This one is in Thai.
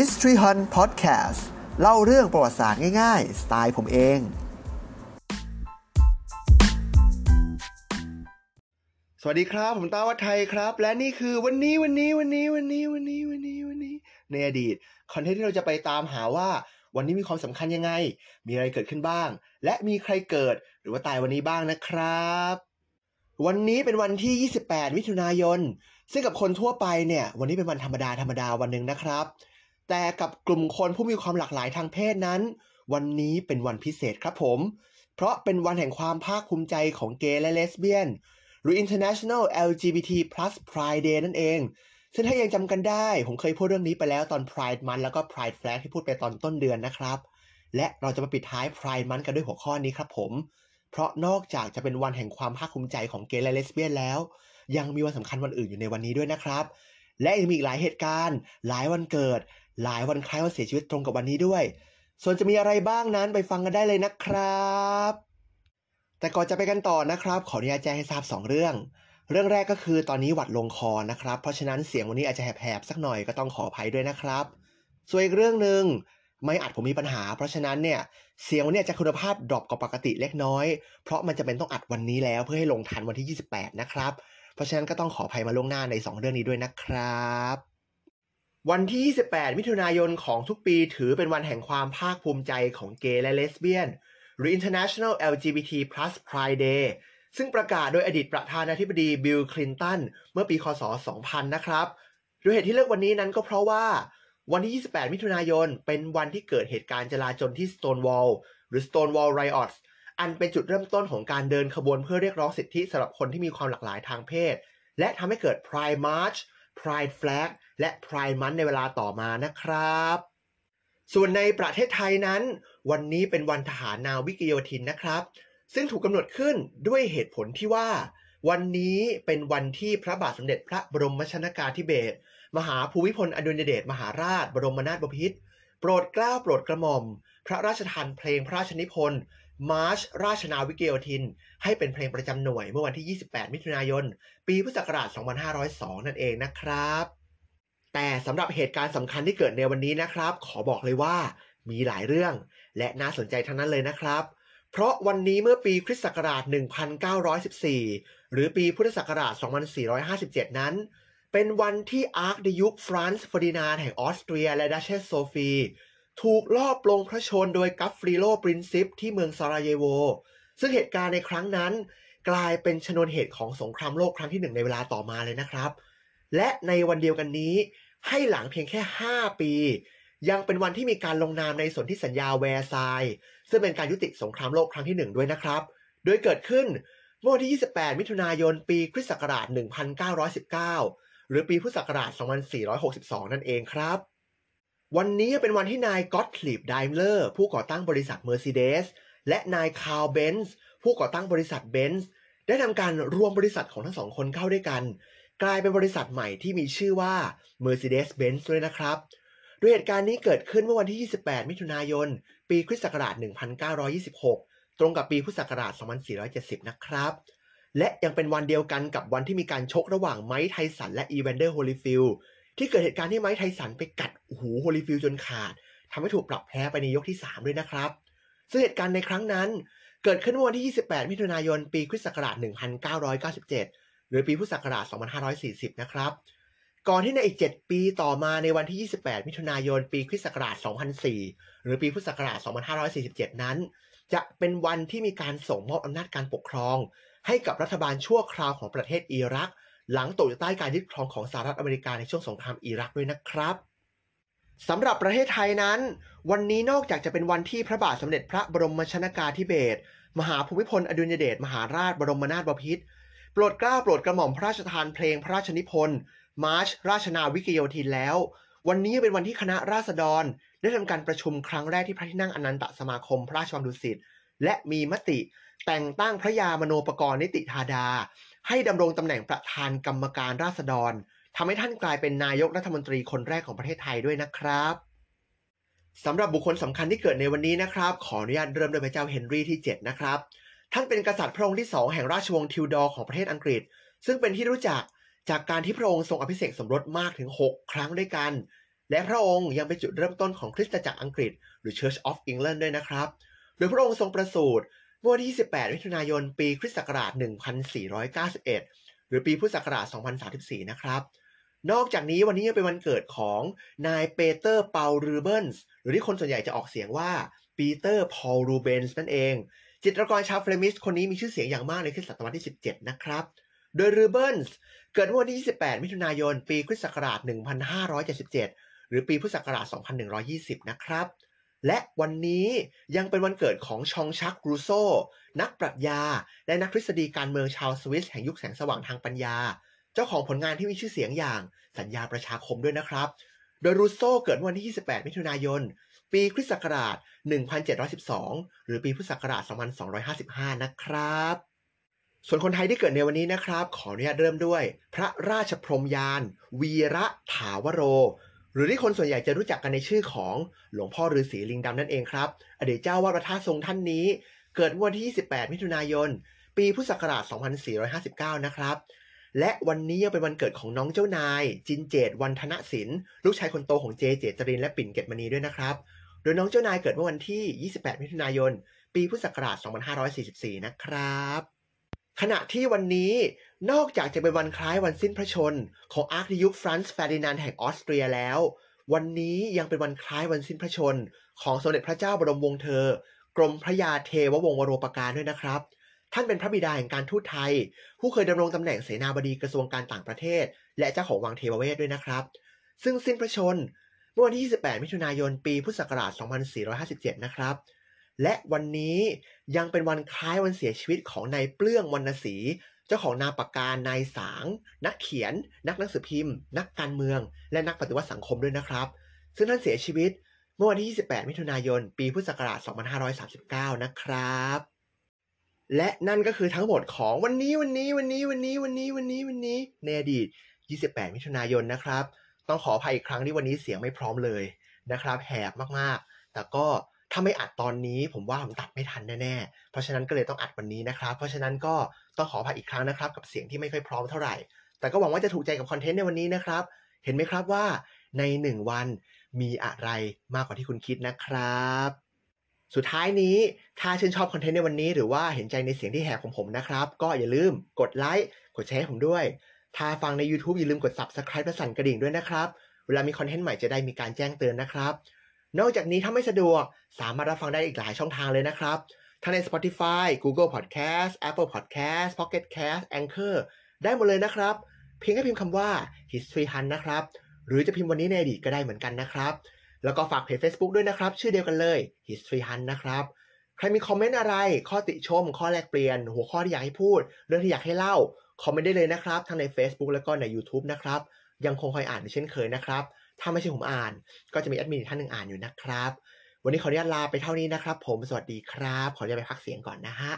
History Hunt Podcast เล่าเรื่องประวัติศาสตร์ง่ายๆ สไตล์ผมเอง สวัสดีครับ ผมตาวัฒไทยครับ และนี่คือวันนี้วันนี้วันนี้วันนี้วันนี้วันนี้วันนี้ ในอดีต คอนเทนต์ที่เราจะไปตามหาว่า วันนี้มีความสำคัญยังไง มีอะไรเกิดขึ้นบ้าง และมีใครเกิดหรือว่าตายวันนี้บ้างนะครับวันนี้เป็นวันที่ 28 มิถุนายน ซึ่งกับคนทั่วไปเนี่ย วันนี้เป็นวันธรรมดาธรรมดาวันหนึ่งนะครับ แต่กับกลุ่มคนผู้มีความหลากหลายทางเพศนั้น วันนี้เป็นวันพิเศษครับผม เพราะเป็นวันแห่งความภาคภูมิใจของเกย์และเลสเบี้ยน หรือ International LGBT Plus Pride Day นั่นเอง ซึ่งถ้ายังจำกันได้ ผมเคยพูดเรื่องนี้ไปแล้วตอน Pride Month แล้วก็ Pride Flag ที่พูดไปตอนต้นเดือนนะครับ และเราจะมาปิดท้าย Pride Month กันด้วยหัวข้อนี้ครับผม เพราะนอกจากจะเป็นวันแห่งความภาคภูมิใจของเกย์และเลสเบี้ยนแล้ว ยังมีวันสำคัญวันอื่นอยู่ในวันนี้ด้วยนะครับ และยังมีอีกหลายเหตุการณ์ หลายวันเกิด หลายวันคล้ายวันเสียชีวิตตรงกับวันนี้ด้วย ส่วนจะมีอะไรบ้างนั้นไปฟังกันได้เลยนะครับ แต่ก่อนจะไปกันต่อนะครับ ขออนุญาตแจ้งให้ทราบ 2 เรื่อง เรื่องแรกก็คือตอนนี้หวัดลงคอนะครับ เพราะฉะนั้นเสียงวันนี้อาจจะแหบๆสักหน่อยก็ต้องขออภัยด้วยนะครับ ส่วนอีกเรื่องหนึ่งไม่อัดผมมีปัญหา เพราะฉะนั้นเนี่ยเสียงวันนี้จะคุณภาพดรอปกว่าปกติเล็กน้อย เพราะมันจะเป็นต้องอัดวันนี้แล้วเพื่อให้ลงทันวันที่ 28 นะครับ เพราะฉะนั้นก็ต้องขออภัยมาล่วงหน้าใน 2 เรื่องนี้ด้วยนะครับ วันที่ 28 มิถุนายนของทุกปีถือเป็นวันแห่งความภาคภูมิใจของเกย์และเลสเบี้ยน หรือ International LGBT Plus Pride Day ซึ่งประกาศโดยอดีตประธานาธิบดีบิลคลินตันเมื่อปีคศ 2000 นะครับ โดยเหตุที่เลือกวันนี้นั้นก็เพราะว่า วันที่ 28 มิถุนายน เป็นวันที่เกิดเหตุการณ์จลาจลที่ Stonewall หรือ Stonewall Riots อันเป็นจุดเริ่มต้นของการเดินขบวนเพื่อเรียกร้องสิทธิสำหรับคนที่มีความหลากหลายทางเพศ และทำให้เกิด Pride March Pride Flag และ Pride Month ในเวลาต่อมานะครับ ส่วนในประเทศไทยนั้น วันนี้เป็นวันทหารนาวิกโยธินนะครับ ซึ่งถูกกำหนดขึ้นด้วยเหตุผลที่ว่า วันนี้เป็นวันที่พระบาทสมเด็จพระบรมชนากาธิเบศรมหาภูมิพลอดุลยเดชมหาราช บรมนาถบพิตรโปรดเกล้าโปรดกระหม่อม พระราชทานเพลงพระราชนิพนธ์มาร์ชราชนาวิกโยธิน ให้เป็นเพลงประจำหน่วยเมื่อวันที่ 28 มิถุนายน ปีพุทธศักราช 2502 นั่นเองนะครับ แต่สำหรับเหตุการณ์สำคัญที่เกิดในวันนี้นะครับ ขอบอกเลยว่ามีหลายเรื่อง และน่าสนใจทั้งนั้นเลยนะครับ เพราะวันนี้เมื่อปีคริสต์ศักราช 1914 หรือปีพุทธศักราช 2457 นั้น เป็นวันที่อาร์ชดยุกฟรานซ์เฟอร์ดินานด์แห่งออสเตรีย และดัชเชสโซฟีถูกลอบปลงพระชนม์โดยกาฟรีโลปรินซิปที่เมืองซาราเยโว ซึ่งเหตุการณ์ในครั้งนั้น กลายเป็นชนวนเหตุของสงครามโลกครั้งที่หนึ่งในเวลาต่อมาเลยนะครับ และในวันเดียวกันนี้ ให้หลังเพียงแค่ 5 ปี ยังเป็นวันที่มีการลงนามในสนธิสัญญาแวร์ซายน์ซึ่งเป็นการยุติสงครามโลกครั้งที่ 1 ด้วยนะครับ โดยเกิดขึ้นเมื่อวันที่ 28 มิถุนายน ปีคริสต์ศักราช 1919 หรือปีพุทธศักราช 2462 นั่นเองครับ วันนี้เป็นวันที่นายก็อตทลีบไดมเลอร์ผู้ก่อตั้งบริษัท Mercedes และนายคาร์เบนซ์ผู้ก่อตั้งบริษัทเบนซ์ได้ทำการรวมบริษัทของทั้งสองคนเข้าด้วยกัน กลายเป็นบริษัทใหม่ที่มีชื่อว่า Mercedes-Benz ด้วยนะครับ โดยเหตุการณ์นี้เกิดขึ้นเมื่อวันที่ 28 มิถุนายน ปีคริสต์ศักราช 1926 ตรงกับปีพุทธศักราช 2470 นะครับ และยังเป็นวันเดียวกันกับวันที่มีการชกระหว่างไมค์ไทสันและอีแวนเดอร์โฮลิฟิลที่เกิดเหตุการณ์ที่ไมค์ไทสันไปกัดหูโฮลิฟิลจนขาดทำให้ถูกปรับแพ้ไปในยกที่ 3 ด้วยนะครับ ซึ่งเหตุการณ์ในครั้งนั้นเกิดขึ้นเมื่อวันที่ 28 มิถุนายน ปีคริสต์ศักราช 1997 หรือปีพุทธศักราช 2540 นะครับ ก่อนที่ในอีก 7 ปีต่อมาในวันที่ 28 มิถุนายน ปีคริสต์ศักราช 2004 หรือปีพุทธศักราช 2547 นั้น จะเป็นวันที่มีการส่งมอบอำนาจการปกครอง ให้กับรัฐบาลชั่วคราวของประเทศอิรัก หลังตกอยู่ใต้การยึดครองของสหรัฐอเมริกาในช่วงสงครามอิรักด้วยนะครับสำหรับประเทศไทยนั้น วันนี้นอกจากจะเป็นวันที่พระบาทสมเด็จพระบรมชนากาธิเบศรมหาภูมิพลอดุลยเดชมหาราชบรมนาถบพิตร ปรดกล้าปรดกระหม่อมพระราชทานเพลงพระราชนิพนธ์มาร์ชราชนาวิกโยธินแล้ว วันนี้เป็นวันที่คณะราษฎร ได้ทำการประชุมครั้งแรกที่พระที่นั่งอนันตสมาคมพระราชวังดุสิตและมีมติแต่งตั้งพระยามโนปกรณ์นิติธาดา ให้ดำรงตำแหน่งประธานกรรมการราษฎรทำให้ท่านกลายเป็นนายกรัฐมนตรีคนแรกของประเทศไทยด้วยนะครับสำหรับบุคคลสำคัญที่เกิดในวันนี้นะครับ ขออนุญาตเริ่มโดยพระเจ้าเฮนรี่ที่ 7 นะครับ ท่านเป็นกษัตริย์พระองค์ที่2แห่งราชวงศ์ทิวดอร์ของประเทศอังกฤษ ซึ่งเป็นที่รู้จักจากการที่พระองค์ทรงอภิเษกสมรสมากถึง 6 ครั้งด้วยกัน และพระองค์ยังเป็นจุดเริ่มต้นของคริสตจักรอังกฤษ หรือ Church of England ด้วยนะครับ โดยพระองค์ทรงประสูติเมื่อวันที่ 28 มิถุนายน ปีคริสต์ศักราช 1491 หรือปีพุทธศักราช 2034 นะครับ นอกจากนี้วันนี้ยังเป็นวันเกิดของนายเปเตอร์เปาล์รูเบนส์หรือที่คนส่วนใหญ่จะออกเสียงว่าปีเตอร์พอลรูเบนส์นั่นเอง จิตรกรชาวเฟรมิชคนนี้มีชื่อเสียงอย่างมากในคริสต์ศตวรรษที่ 17 นะครับ โดยรูเบนส์เกิดวันที่ 28 มิถุนายน ปีคริสต์ศักราช 1577 หรือปีพุทธศักราช 2120 นะครับ และวันนี้ยังเป็นวันเกิดของฌองฌากรูโซ นักปรัชญา และนักทฤษฎีการเมืองชาวสวิสแห่งยุคแสงสว่างทางปัญญา เจ้าของผลงานที่มีชื่อเสียงอย่างสัญญาประชาคมด้วยนะครับ โดยรูโซเกิดวันที่ 28 มิถุนายน ปีคริสต์ศักราช 1712 หรือปีพุทธศักราช 2255 นะครับ ส่วนคนไทยที่เกิดในวันนี้นะครับ ขออนุญาตเริ่มด้วย พระราชพรมยาน วีระถาวโร หรือที่คนส่วนใหญ่จะรู้จักกันในชื่อของหลวงพ่อฤาษีลิงดำนั่นเองครับอดีตเจ้าวาดพระธาตุทรงท่านนี้ เกิดวันที่ 28 มิถุนายน ปีพุทธศักราช 2459 นะครับและวันนี้ยังเป็นวันเกิดของน้องเจ้านาย จินเจษฎ์วรรธนะสินลูกชายคนโตของเจเจตรินและปิ่นเก็จมณีด้วยนะครับ โดยน้องเจ้านายเกิดเมื่อวันที่ 28 มิถุนายน ปีพุทธศักราช 2544 นะครับ ขณะที่วันนี้นอกจากจะเป็นวันคล้ายวันสิ้นพระชนม์ ของอาร์ชดยุกฟรานซ์เฟร์ดินานด์แห่งออสเตรียแล้ว วันนี้ยังเป็นวันคล้ายวันสิ้นพระชนม์ ของสมเด็จพระเจ้าบรมวงศ์เธอ กรมพระยาเทววงศ์วโรปการด้วยนะครับ ท่านเป็นพระบิดาแห่งการทูตไทย ผู้เคยดำรงตำแหน่งเสนาบดีกระทรวงการต่างประเทศ และเจ้าของวังเทวเวศด้วยนะครับ ซึ่งสิ้นพระชน มื่อวันที่ 28 มิถุนายน ปีพุทธศักราช 2457 นะครับ และวันนี้ยังเป็นวันคล้ายวันเสียชีวิตของนายเปลื้องวรรณศรีเจ้าของนามปากกานายสาง นักเขียน นักหนังสือพิมพ์ นักการเมือง และนักปฏิวัติสังคมด้วยนะครับ ซึ่งท่านเสียชีวิตเมื่อวันที่ 28 มิถุนายน ปีพุทธศักราช 2539 นะครับ และนั่นก็คือทั้งหมดของวันนี้วันนี้วันนี้วันนี้วันนี้วันนี้วันนี้ในอดีต 28 มิถุนายนนะครับ ต้องขออภัยอีกครั้งที่วันนี้เสียงไม่พร้อมเลยนะครับ แหบมากๆ แต่ก็ถ้าไม่อัดตอนนี้ผมว่าผมตัดไม่ทันแน่ๆ เพราะฉะนั้นก็เลยต้องอัดวันนี้นะครับ เพราะฉะนั้นก็ต้องขออภัยอีกครั้งนะครับ กับเสียงที่ไม่ค่อยพร้อมเท่าไหร่ แต่ก็หวังว่าจะถูกใจกับคอนเทนต์ในวันนี้นะครับ เห็นไหมครับว่าใน 1 วันมีอะไรมากกว่าที่คุณคิดนะครับ สุดท้ายนี้ถ้าชื่นชอบคอนเทนต์ในวันนี้ หรือว่าเห็นใจในเสียงที่แหบของผมนะครับ ก็อย่าลืมกดไลค์กดแชร์ให้ผมด้วย ถ้าฟังใน YouTube อย่าลืมกด Subscribe และสั่นกระดิ่งด้วยนะครับ เวลามีคอนเทนต์ใหม่จะได้มีการแจ้งเตือนนะครับ นอกจากนี้ถ้าไม่สะดวกสามารถรับฟังได้อีกหลายช่องทางเลยนะครับทั้งใน Spotify Google Podcast Apple Podcast Pocket Cast Anchor ได้หมดเลยนะครับ เพียงแค่พิมพ์คำว่า History Hunt นะครับ หรือจะพิมพ์วันนี้ในอดีตก็ได้เหมือนกันนะครับ แล้วก็ฝากเพจ Facebook ด้วยนะครับ ชื่อเดียวกันเลย History Hunt นะครับ ใครมีคอมเมนต์อะไร ข้อติชม ข้อแลกเปลี่ยน หัวข้อที่อยากให้พูด เรื่องที่อยากให้เล่า คอมเมนต์ได้เลยนะครับ ทั้งใน Facebook แล้วก็ใน YouTube นะครับ ยังคงคอยอ่านเช่นเคยนะครับ ถ้าไม่ใช่ผมอ่าน ก็จะมีแอดมินท่านหนึ่งอ่านอยู่นะครับ วันนี้ขออนุญาตลาไปเท่านี้นะครับ ผมสวัสดีครับ ขออนุญาตไปพักเสียงก่อนนะฮะ